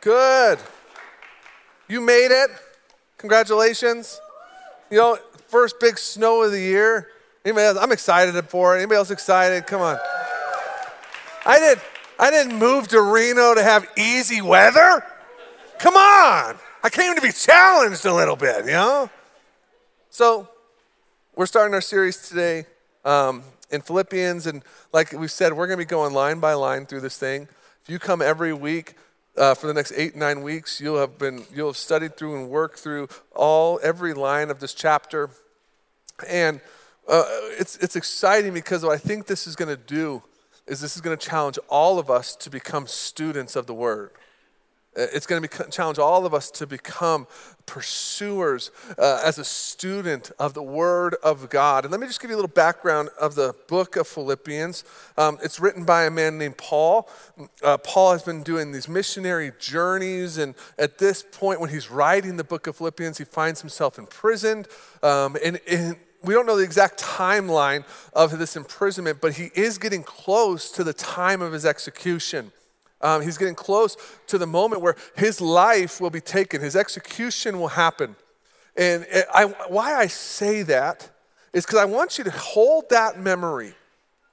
Good. You made it. Congratulations. You know, first big snow of the year. Anybody else? I'm excited for it. Anybody else excited? Come on. I did. I didn't move to Reno to have easy weather. Come on. I came to be challenged a little bit, you know? So, we're starting our series today um, in Philippians, and like we said, we're going to be going line by line through this thing. If you come every week, uh, for the next eight nine weeks you'll have been you'll have studied through and worked through all every line of this chapter. And uh, it's it's exciting because what i think this is going to do is this is going to challenge all of us to become students of the word it's going to be, challenge all of us to become pursuers uh, as a student of the Word of God. And let me just give you a little background of the book of Philippians. Um, it's written by a man named Paul. Uh, Paul has been doing these missionary journeys, and at this point, when he's writing the book of Philippians, he finds himself imprisoned. Um, and, and we don't know the exact timeline of this imprisonment, but he is getting close to the time of his execution. Um, he's getting close to the moment where his life will be taken, his execution will happen. And I, why I say that is because I want you to hold that memory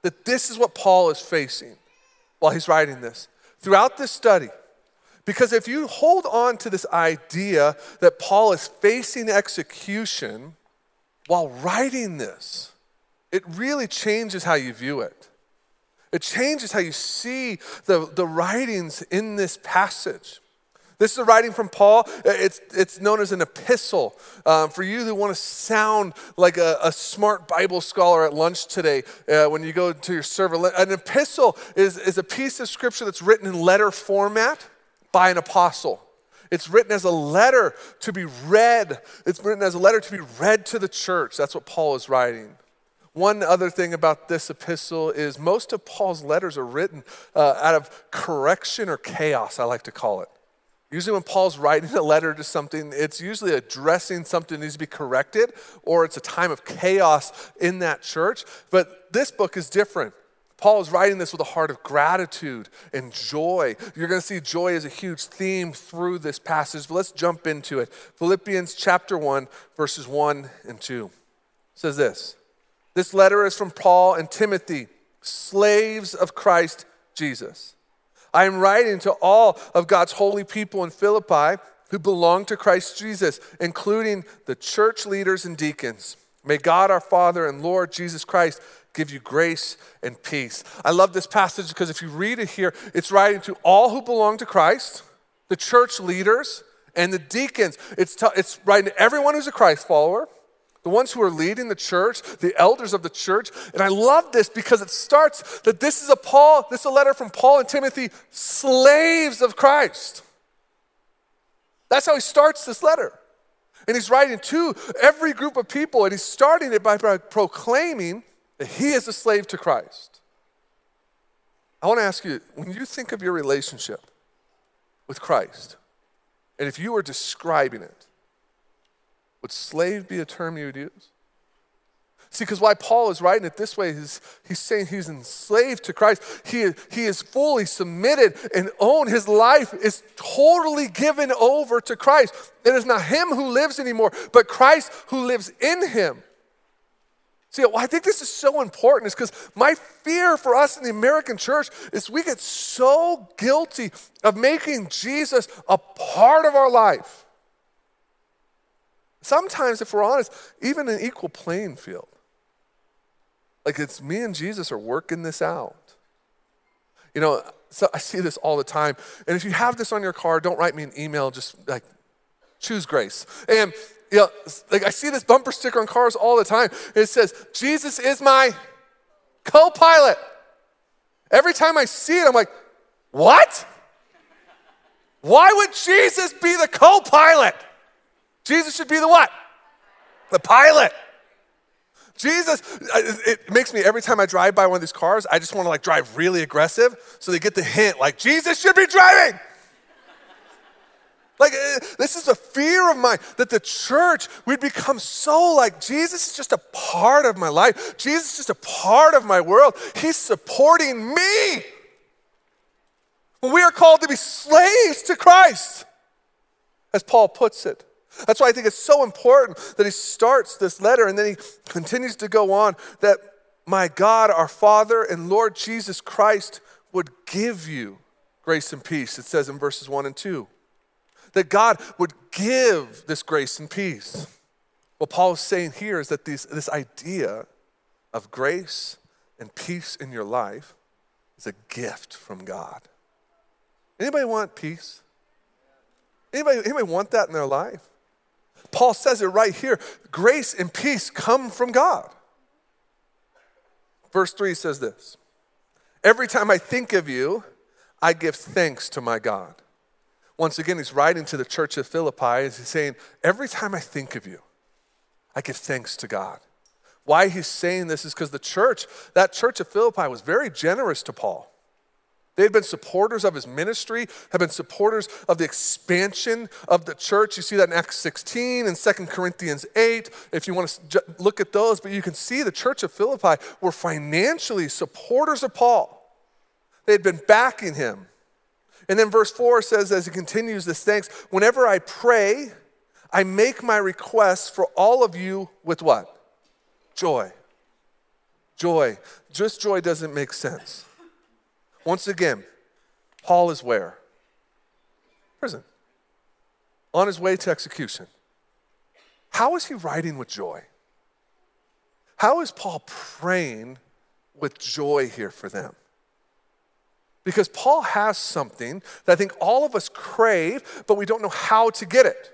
that this is what Paul is facing while he's writing this throughout this study. Because if you hold on to this idea that Paul is facing execution while writing this, it really changes how you view it. It changes how you see the, the writings in this passage. This is a writing from Paul. It's, it's known as an epistle. Um, for you who want to sound like a, a, smart Bible scholar at lunch today, uh, when you go to your server, an epistle is, is a piece of scripture that's written in letter format by an apostle. It's written as a letter to be read. It's written as a letter to be read to the church. That's what Paul is writing. One other thing about this epistle is most of Paul's letters are written uh, out of correction or chaos, I like to call it. Usually, when Paul's writing a letter to something, it's usually addressing something that needs to be corrected, or it's a time of chaos in that church. But this book is different. Paul is writing this with a heart of gratitude and joy. You're going to see joy as a huge theme through this passage. But let's jump into it. Philippians chapter 1, verses 1 and 2 says this this letter is from Paul and Timothy, slaves of Christ Jesus. I am writing to all of God's holy people in Philippi who belong to Christ Jesus, including the church leaders and deacons. May God our Father and Lord Jesus Christ give you grace and peace. I love this passage because if you read it here, it's writing to all who belong to Christ, the church leaders, and the deacons. It's, t- it's writing to everyone who's a Christ follower the ones who are leading the church, the elders of the church. And I love this because it starts that this is a Paul, this is a letter from Paul and Timothy, slaves of Christ. That's how he starts this letter. And he's writing to every group of people, and he's starting it by proclaiming that he is a slave to Christ. I want to ask you when you think of your relationship with Christ, and if you were describing it, would slave be a term you would use? See, because why Paul is writing it this way is he's saying he's enslaved to Christ. He, he is fully submitted and own. His life is totally given over to Christ. It is not him who lives anymore, but Christ who lives in him. See, I think this is so important is because my fear for us in the American church is we get so guilty of making Jesus a part of our life. Sometimes, if we're honest, even an equal playing field. Like it's me and Jesus are working this out. You know, so I see this all the time. And if you have this on your car, don't write me an email, just like choose grace. And you know, like I see this bumper sticker on cars all the time. It says, Jesus is my co-pilot. Every time I see it, I'm like, what? Why would Jesus be the co-pilot? Jesus should be the what? The pilot. Jesus, it makes me every time I drive by one of these cars, I just want to like drive really aggressive so they get the hint like, Jesus should be driving. Like, uh, this is a fear of mine that the church, we'd become so like Jesus is just a part of my life. Jesus is just a part of my world. He's supporting me. When we are called to be slaves to Christ, as Paul puts it. That's why I think it's so important that he starts this letter and then he continues to go on that my God, our Father, and Lord Jesus Christ would give you grace and peace, it says in verses 1 and 2. That God would give this grace and peace. What Paul is saying here is that these, this idea of grace and peace in your life is a gift from God. Anybody want peace? Anybody, anybody want that in their life? Paul says it right here grace and peace come from God. Verse 3 says this Every time I think of you, I give thanks to my God. Once again, he's writing to the church of Philippi, and he's saying, Every time I think of you, I give thanks to God. Why he's saying this is because the church, that church of Philippi, was very generous to Paul. They had been supporters of his ministry, have been supporters of the expansion of the church. You see that in Acts 16 and 2 Corinthians 8, if you want to look at those. But you can see the church of Philippi were financially supporters of Paul. They had been backing him. And then verse 4 says, as he continues this thanks, whenever I pray, I make my requests for all of you with what? Joy. Joy. Just joy doesn't make sense. Once again, Paul is where? Prison. On his way to execution. How is he writing with joy? How is Paul praying with joy here for them? Because Paul has something that I think all of us crave, but we don't know how to get it.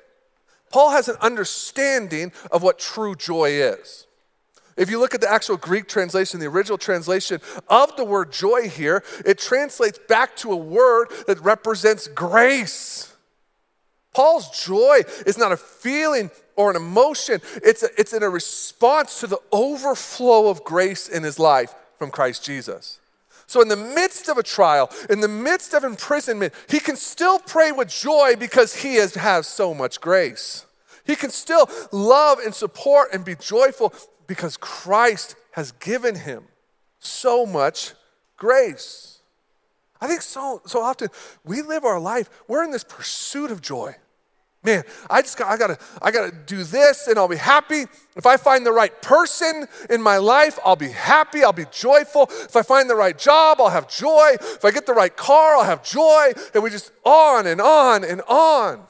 Paul has an understanding of what true joy is. If you look at the actual Greek translation, the original translation of the word joy here, it translates back to a word that represents grace. Paul's joy is not a feeling or an emotion, it's, a, it's in a response to the overflow of grace in his life from Christ Jesus. So, in the midst of a trial, in the midst of imprisonment, he can still pray with joy because he has, has so much grace. He can still love and support and be joyful because Christ has given him so much grace. I think so, so often we live our life, we're in this pursuit of joy. Man, I just got, I gotta, I gotta do this and I'll be happy. If I find the right person in my life, I'll be happy, I'll be joyful. If I find the right job, I'll have joy. If I get the right car, I'll have joy. And we just on and on and on.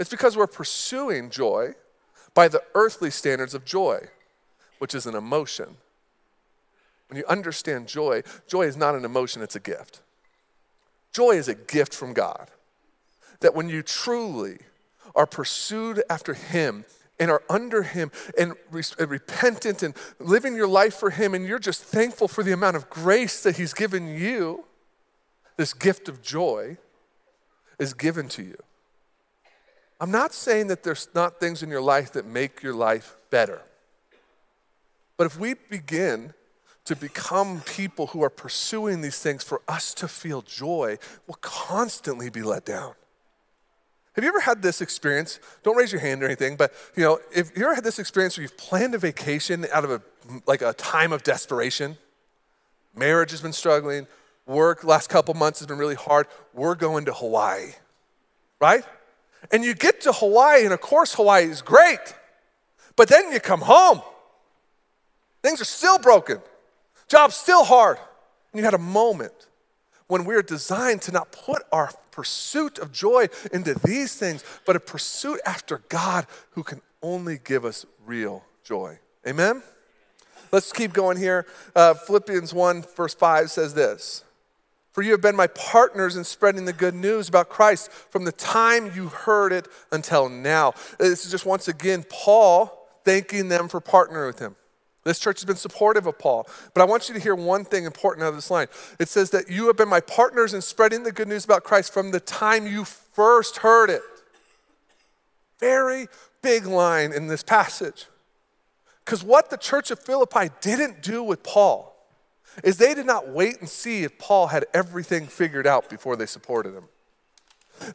It's because we're pursuing joy by the earthly standards of joy which is an emotion. When you understand joy, joy is not an emotion, it's a gift. Joy is a gift from God. That when you truly are pursued after Him and are under Him and repentant and living your life for Him, and you're just thankful for the amount of grace that He's given you, this gift of joy is given to you. I'm not saying that there's not things in your life that make your life better. But if we begin to become people who are pursuing these things for us to feel joy, we'll constantly be let down. Have you ever had this experience? Don't raise your hand or anything, but you know, if you ever had this experience where you've planned a vacation out of a like a time of desperation, marriage has been struggling, work last couple months has been really hard. We're going to Hawaii, right? And you get to Hawaii, and of course Hawaii is great, but then you come home Things are still broken. Job's still hard. And you had a moment when we're designed to not put our pursuit of joy into these things, but a pursuit after God who can only give us real joy. Amen? Let's keep going here. Uh, Philippians 1, verse 5 says this For you have been my partners in spreading the good news about Christ from the time you heard it until now. This is just once again Paul thanking them for partnering with him. This church has been supportive of Paul. But I want you to hear one thing important out of this line. It says that you have been my partners in spreading the good news about Christ from the time you first heard it. Very big line in this passage. Because what the church of Philippi didn't do with Paul is they did not wait and see if Paul had everything figured out before they supported him.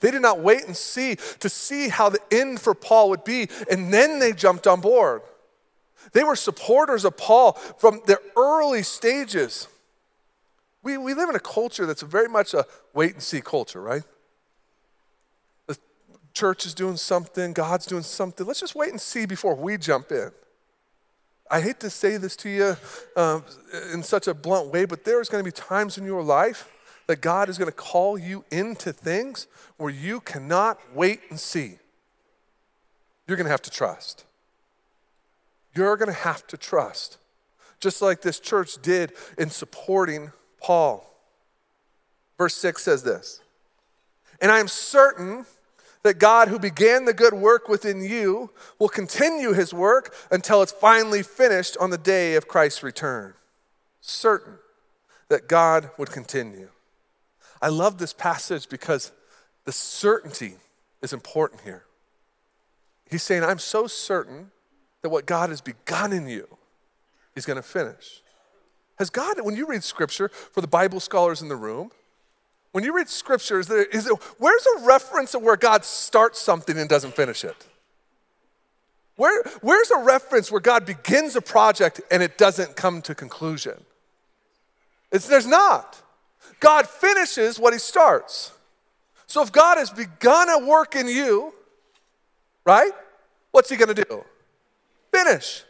They did not wait and see to see how the end for Paul would be, and then they jumped on board. They were supporters of Paul from the early stages. We, we live in a culture that's very much a wait and see culture, right? The church is doing something, God's doing something. Let's just wait and see before we jump in. I hate to say this to you um, in such a blunt way, but there's going to be times in your life that God is going to call you into things where you cannot wait and see. You're going to have to trust. You're going to have to trust. Just like this church did in supporting Paul. Verse 6 says this And I am certain that God, who began the good work within you, will continue his work until it's finally finished on the day of Christ's return. Certain that God would continue. I love this passage because the certainty is important here. He's saying, I'm so certain that what God has begun in you, He's going to finish. Has God, when you read scripture for the Bible scholars in the room, when you read scripture, is there, is there, where's a reference of where God starts something and doesn't finish it? Where, where's a reference where God begins a project and it doesn't come to conclusion? It's, there's not. God finishes what he starts. So if God has begun a work in you, right? What's he to do? Finish.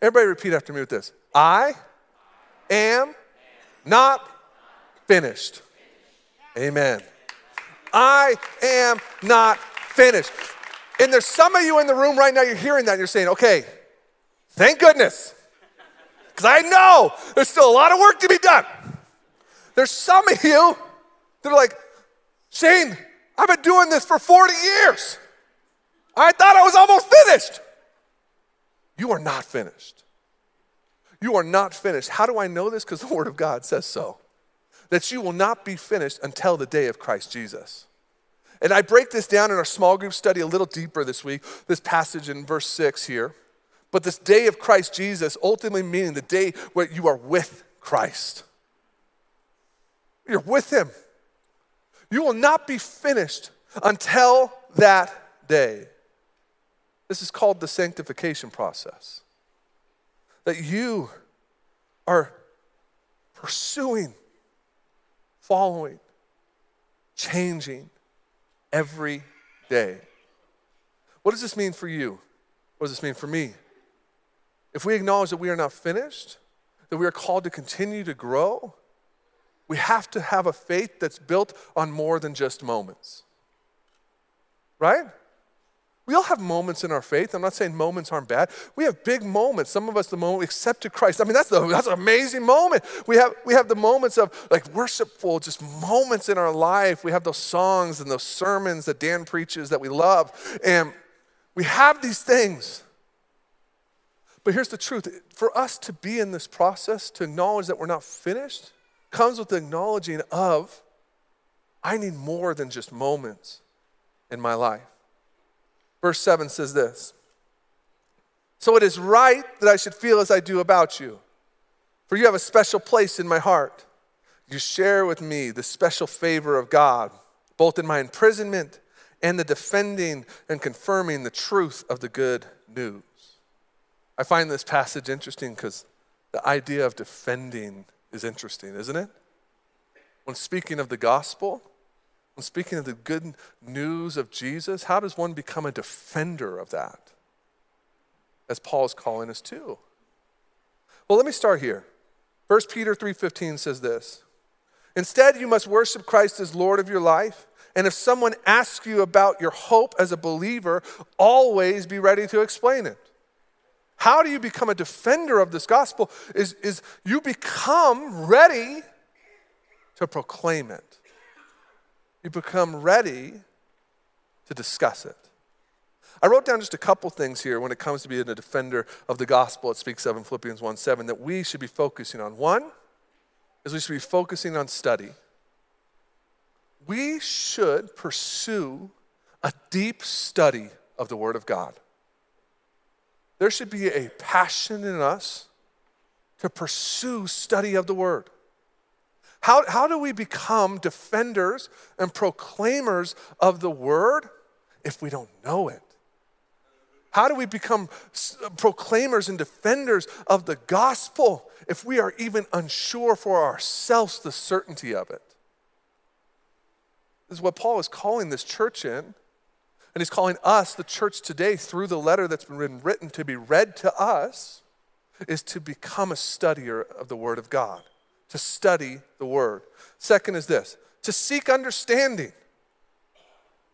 Everybody repeat after me with this. I am not finished. Amen. I am not finished. And there's some of you in the room right now, you're hearing that and you're saying, okay, thank goodness. Because I know there's still a lot of work to be done. There's some of you that are like, Shane, I've been doing this for 40 years. I thought I was almost finished. You are not finished. You are not finished. How do I know this? Because the Word of God says so. That you will not be finished until the day of Christ Jesus. And I break this down in our small group study a little deeper this week, this passage in verse 6 here. But this day of Christ Jesus, ultimately meaning the day where you are with Christ. You're with Him. You will not be finished until that day. This is called the sanctification process. That you are pursuing, following, changing every day. What does this mean for you? What does this mean for me? If we acknowledge that we are not finished, that we are called to continue to grow, we have to have a faith that's built on more than just moments. Right? We all have moments in our faith. I'm not saying moments aren't bad. We have big moments. Some of us, the moment we accepted Christ. I mean, that's, the, that's an amazing moment. We have, we have the moments of like worshipful, just moments in our life. We have those songs and those sermons that Dan preaches that we love. And we have these things. But here's the truth for us to be in this process, to acknowledge that we're not finished, comes with the acknowledging of, I need more than just moments in my life. Verse 7 says this So it is right that I should feel as I do about you, for you have a special place in my heart. You share with me the special favor of God, both in my imprisonment and the defending and confirming the truth of the good news. I find this passage interesting because the idea of defending is interesting, isn't it? When speaking of the gospel, when speaking of the good news of Jesus, how does one become a defender of that? As Paul is calling us to. Well, let me start here. 1 Peter 3:15 says this. Instead, you must worship Christ as Lord of your life. And if someone asks you about your hope as a believer, always be ready to explain it. How do you become a defender of this gospel? Is, is you become ready to proclaim it. You become ready to discuss it. I wrote down just a couple things here when it comes to being a defender of the gospel it speaks of in Philippians 1 7 that we should be focusing on. One is we should be focusing on study. We should pursue a deep study of the Word of God. There should be a passion in us to pursue study of the Word. How, how do we become defenders and proclaimers of the Word if we don't know it? How do we become uh, proclaimers and defenders of the gospel if we are even unsure for ourselves the certainty of it? This is what Paul is calling this church in. And he's calling us, the church today, through the letter that's been written to be read to us, is to become a studier of the Word of God, to study the Word. Second is this to seek understanding.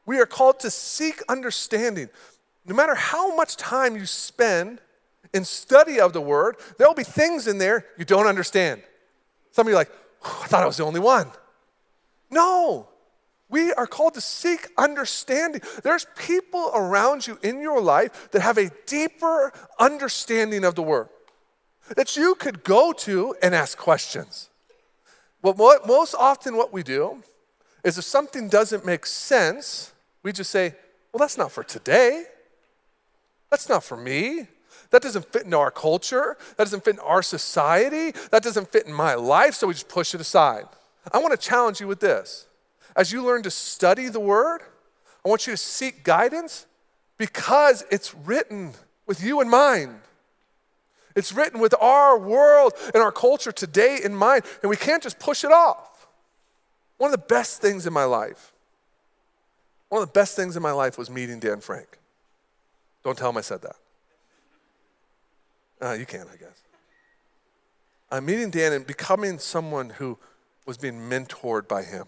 We are called to seek understanding. No matter how much time you spend in study of the Word, there will be things in there you don't understand. Some of you are like, I thought I was the only one. No, we are called to seek understanding. There's people around you in your life that have a deeper understanding of the Word that you could go to and ask questions. But most often, what we do is if something doesn't make sense, we just say, Well, that's not for today. That's not for me. That doesn't fit into our culture. That doesn't fit in our society. That doesn't fit in my life. So we just push it aside. I want to challenge you with this as you learn to study the word, I want you to seek guidance because it's written with you in mind. It's written with our world and our culture today in mind, and we can't just push it off. One of the best things in my life, one of the best things in my life was meeting Dan Frank. Don't tell him I said that. Uh, you can, I guess. I'm meeting Dan and becoming someone who was being mentored by him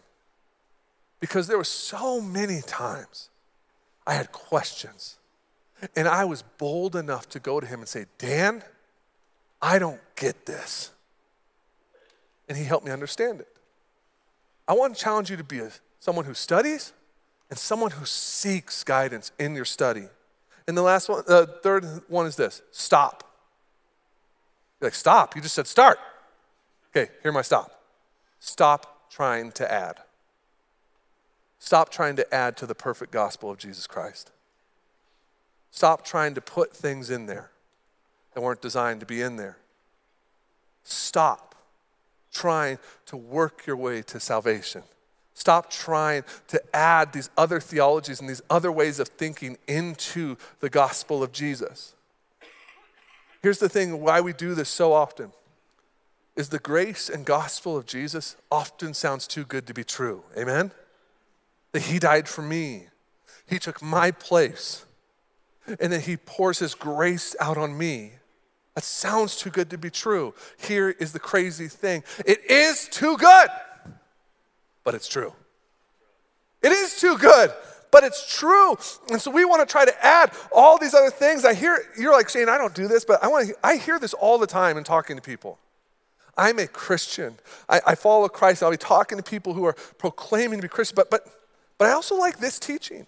because there were so many times I had questions. And I was bold enough to go to him and say, Dan, I don't get this. And he helped me understand it. I want to challenge you to be a, someone who studies and someone who seeks guidance in your study. And the last one, the third one is this stop. You're like, stop. You just said start. Okay, here my stop. Stop trying to add. Stop trying to add to the perfect gospel of Jesus Christ. Stop trying to put things in there that weren't designed to be in there. Stop trying to work your way to salvation. Stop trying to add these other theologies and these other ways of thinking into the gospel of Jesus. Here's the thing why we do this so often is the grace and gospel of Jesus often sounds too good to be true. Amen? that He died for me. He took my place. And that He pours His grace out on me. That sounds too good to be true. Here is the crazy thing it is too good, but it's true. It is too good, but it's true. And so we want to try to add all these other things. I hear you're like saying, I don't do this, but I want to, I hear this all the time in talking to people. I'm a Christian. I, I follow Christ. I'll be talking to people who are proclaiming to be Christian, but but but I also like this teaching.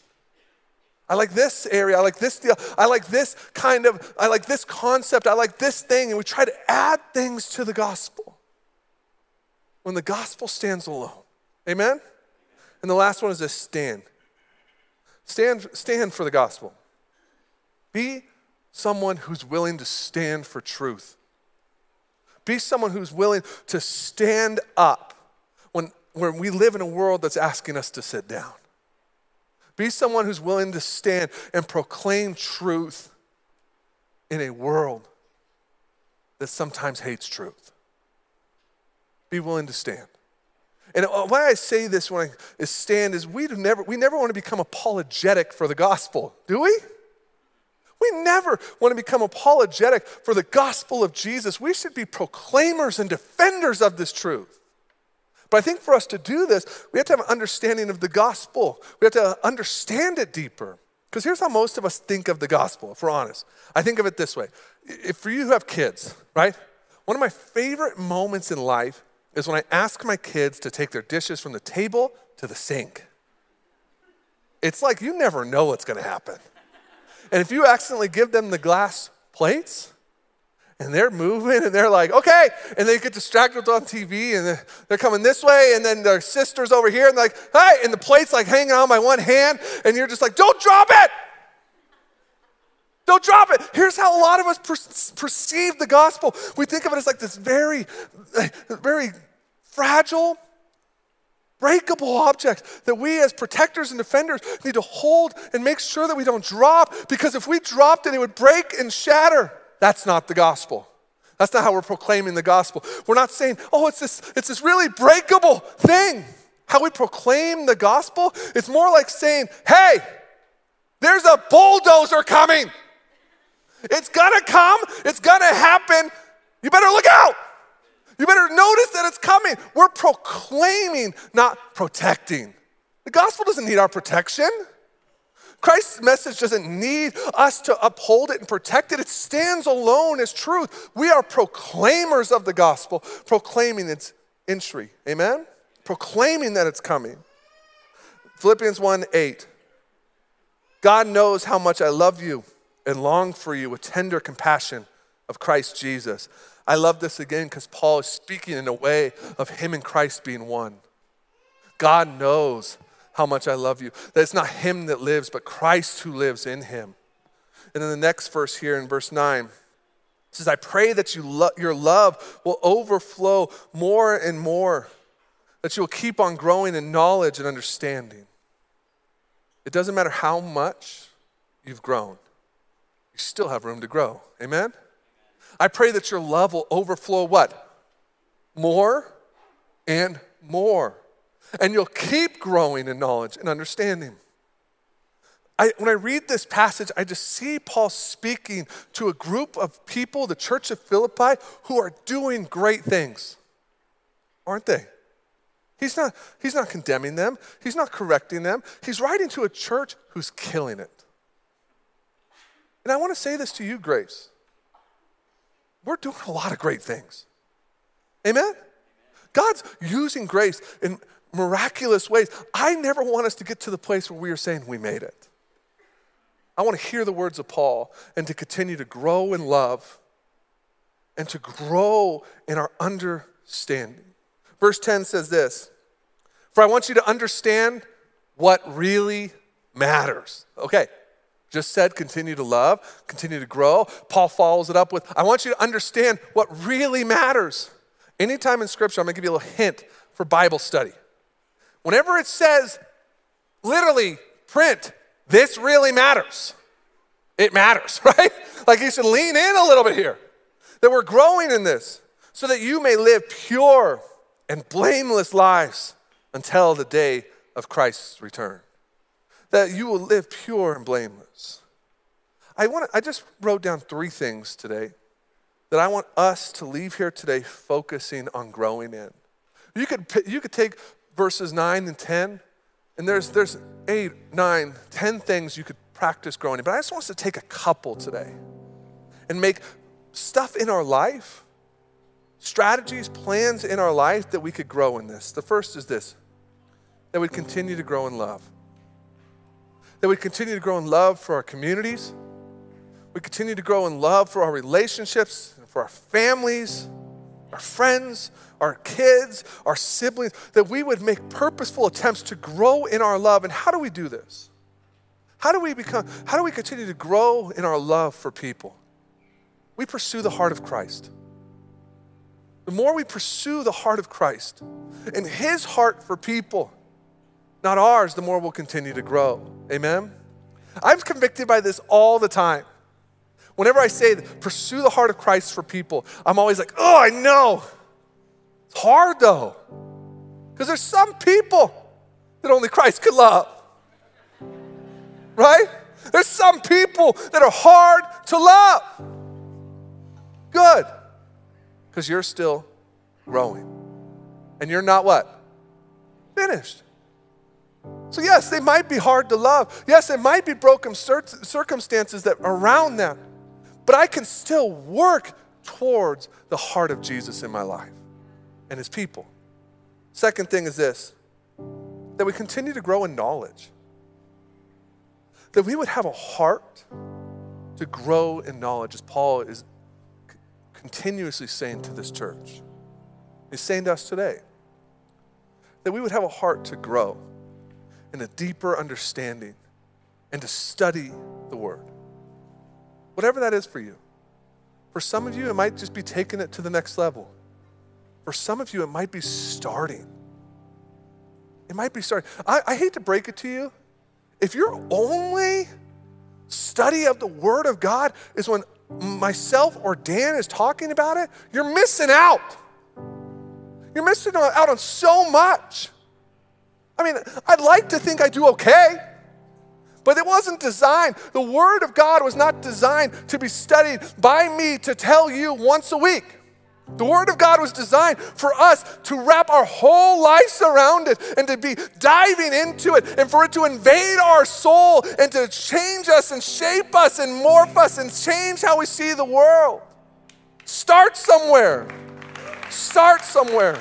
I like this area. I like this deal. I like this kind of, I like this concept. I like this thing. And we try to add things to the gospel when the gospel stands alone. Amen? And the last one is this stand. Stand, stand for the gospel. Be someone who's willing to stand for truth. Be someone who's willing to stand up when, when we live in a world that's asking us to sit down. Be someone who's willing to stand and proclaim truth in a world that sometimes hates truth. Be willing to stand. And uh, why I say this when I is stand is we never we never want to become apologetic for the gospel, do we? We never want to become apologetic for the gospel of Jesus. We should be proclaimers and defenders of this truth. But I think for us to do this, we have to have an understanding of the gospel. We have to understand it deeper. Because here's how most of us think of the gospel, if we're honest. I think of it this way. If for you who have kids, right? One of my favorite moments in life is when I ask my kids to take their dishes from the table to the sink. It's like you never know what's gonna happen. And if you accidentally give them the glass plates, and they're moving and they're like, okay. And they get distracted on TV and they're coming this way and then their sister's over here and they're like, hey, and the plate's like hanging on my one hand and you're just like, don't drop it. Don't drop it. Here's how a lot of us per- perceive the gospel. We think of it as like this very, very fragile, breakable object that we as protectors and defenders need to hold and make sure that we don't drop because if we dropped it, it would break and shatter. That's not the gospel. That's not how we're proclaiming the gospel. We're not saying, oh, it's this, it's this really breakable thing. How we proclaim the gospel, it's more like saying, hey, there's a bulldozer coming. It's gonna come, it's gonna happen. You better look out. You better notice that it's coming. We're proclaiming, not protecting. The gospel doesn't need our protection. Christ's message doesn't need us to uphold it and protect it. It stands alone as truth. We are proclaimers of the gospel, proclaiming its entry. Amen? Proclaiming that it's coming. Philippians 1 8. God knows how much I love you and long for you with tender compassion of Christ Jesus. I love this again because Paul is speaking in a way of him and Christ being one. God knows how much I love you. That it's not him that lives, but Christ who lives in him. And then the next verse here in verse 9 says, I pray that you lo- your love will overflow more and more, that you will keep on growing in knowledge and understanding. It doesn't matter how much you've grown, you still have room to grow. Amen? I pray that your love will overflow what? More and more. And you'll keep growing in knowledge and understanding. I, when I read this passage, I just see Paul speaking to a group of people, the church of Philippi, who are doing great things, aren't they? He's not, he's not condemning them, he's not correcting them. He's writing to a church who's killing it. And I want to say this to you, Grace we're doing a lot of great things. Amen? God's using grace in miraculous ways. I never want us to get to the place where we are saying we made it. I want to hear the words of Paul and to continue to grow in love and to grow in our understanding. Verse 10 says this For I want you to understand what really matters. Okay, just said continue to love, continue to grow. Paul follows it up with I want you to understand what really matters. Anytime in Scripture, I'm gonna give you a little hint for Bible study. Whenever it says, literally, print, this really matters, it matters, right? Like you should lean in a little bit here. That we're growing in this so that you may live pure and blameless lives until the day of Christ's return that you will live pure and blameless. I, want I just wrote down three things today that I want us to leave here today focusing on growing in. You could, you could take verses 9 and 10, and there's, there's 8, 9, 10 things you could practice growing in. But I just want us to take a couple today and make stuff in our life, strategies, plans in our life that we could grow in this. The first is this that we continue to grow in love that we continue to grow in love for our communities. We continue to grow in love for our relationships, and for our families, our friends, our kids, our siblings, that we would make purposeful attempts to grow in our love. And how do we do this? How do we become, how do we continue to grow in our love for people? We pursue the heart of Christ. The more we pursue the heart of Christ and his heart for people, not ours, the more we'll continue to grow. Amen? I'm convicted by this all the time. Whenever I say pursue the heart of Christ for people, I'm always like, oh, I know. It's hard though. Because there's some people that only Christ could love. Right? There's some people that are hard to love. Good. Because you're still growing. And you're not what? Finished. So, yes, they might be hard to love. Yes, it might be broken circumstances that around them. But I can still work towards the heart of Jesus in my life and his people. Second thing is this that we continue to grow in knowledge. That we would have a heart to grow in knowledge, as Paul is continuously saying to this church. He's saying to us today that we would have a heart to grow in a deeper understanding and to study the Word. Whatever that is for you. For some of you, it might just be taking it to the next level. For some of you, it might be starting. It might be starting. I, I hate to break it to you. If your only study of the Word of God is when myself or Dan is talking about it, you're missing out. You're missing out on so much. I mean, I'd like to think I do okay, but it wasn't designed. The Word of God was not designed to be studied by me to tell you once a week. The Word of God was designed for us to wrap our whole lives around it and to be diving into it and for it to invade our soul and to change us and shape us and morph us and change how we see the world. Start somewhere. Start somewhere.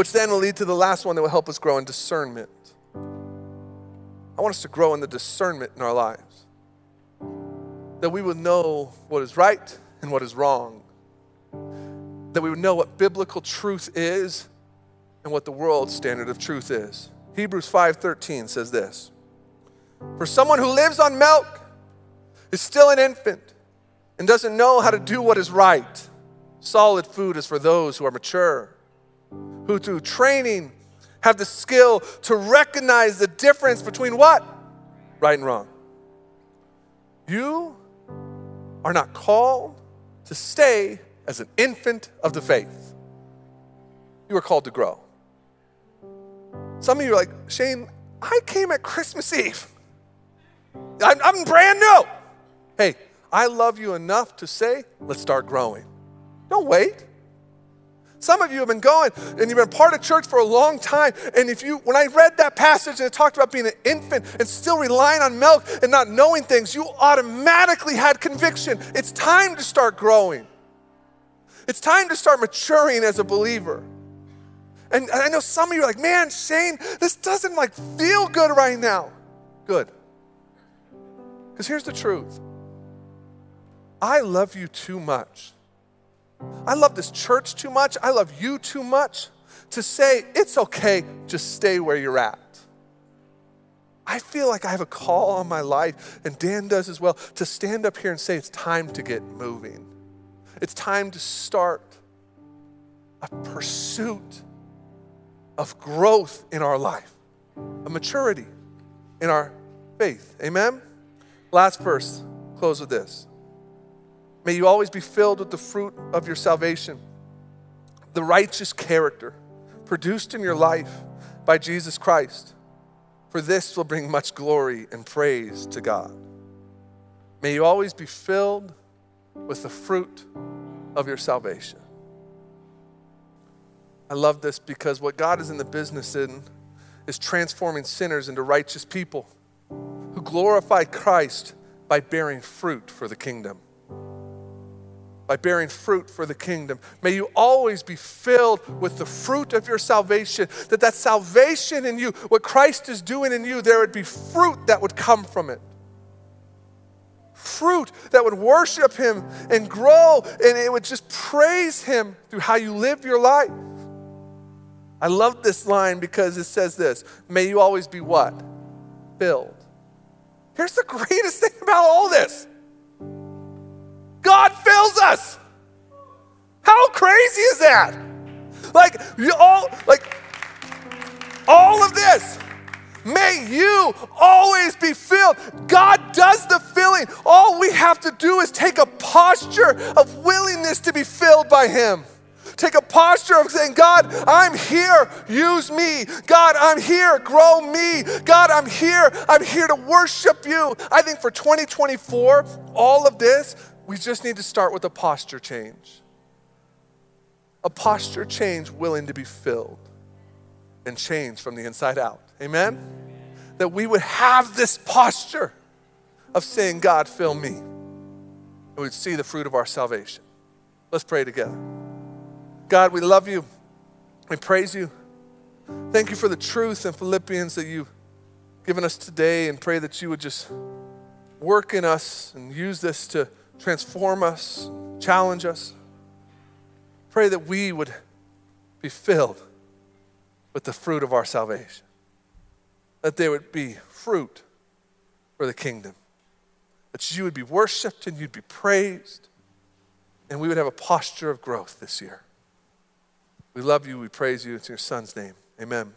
Which then will lead to the last one that will help us grow in discernment. I want us to grow in the discernment in our lives that we would know what is right and what is wrong, that we would know what biblical truth is and what the world's standard of truth is. Hebrews 5:13 says this: For someone who lives on milk is still an infant and doesn't know how to do what is right. Solid food is for those who are mature, who through training have the skill to recognize the difference between what? Right and wrong. You are not called to stay as an infant of the faith. You are called to grow. Some of you are like, Shane, I came at Christmas Eve. I'm, I'm brand new. Hey, I love you enough to say, let's start growing. Don't wait. Some of you have been going and you've been part of church for a long time. And if you, when I read that passage and it talked about being an infant and still relying on milk and not knowing things, you automatically had conviction. It's time to start growing. It's time to start maturing as a believer. And, and I know some of you are like, man, Shane, this doesn't like feel good right now. Good. Because here's the truth. I love you too much I love this church too much. I love you too much to say, it's okay, just stay where you're at. I feel like I have a call on my life, and Dan does as well, to stand up here and say, it's time to get moving. It's time to start a pursuit of growth in our life, a maturity in our faith. Amen? Last verse, close with this. May you always be filled with the fruit of your salvation, the righteous character produced in your life by Jesus Christ. For this will bring much glory and praise to God. May you always be filled with the fruit of your salvation. I love this because what God is in the business in is transforming sinners into righteous people who glorify Christ by bearing fruit for the kingdom by bearing fruit for the kingdom. May you always be filled with the fruit of your salvation, that that salvation in you, what Christ is doing in you, there would be fruit that would come from it. Fruit that would worship Him and grow, and it would just praise Him through how you live your life. I love this line because it says this May you always be what? Filled. Here's the greatest thing about all this God fills us. How crazy is that? Like all like all of this. May you always be filled. God does the filling. All we have to do is take a posture of willingness to be filled by Him. Take a posture of saying, God, I'm here, use me. God, I'm here, grow me. God, I'm here, I'm here to worship you. I think for 2024, all of this we just need to start with a posture change. A posture change willing to be filled and change from the inside out. Amen? That we would have this posture of saying, God, fill me. And we'd see the fruit of our salvation. Let's pray together. God, we love you. We praise you. Thank you for the truth in Philippians that you've given us today and pray that you would just work in us and use this to transform us, challenge us. Pray that we would be filled with the fruit of our salvation, that there would be fruit for the kingdom, that you would be worshiped and you'd be praised, and we would have a posture of growth this year. We love you. We praise you. It's in your son's name. Amen.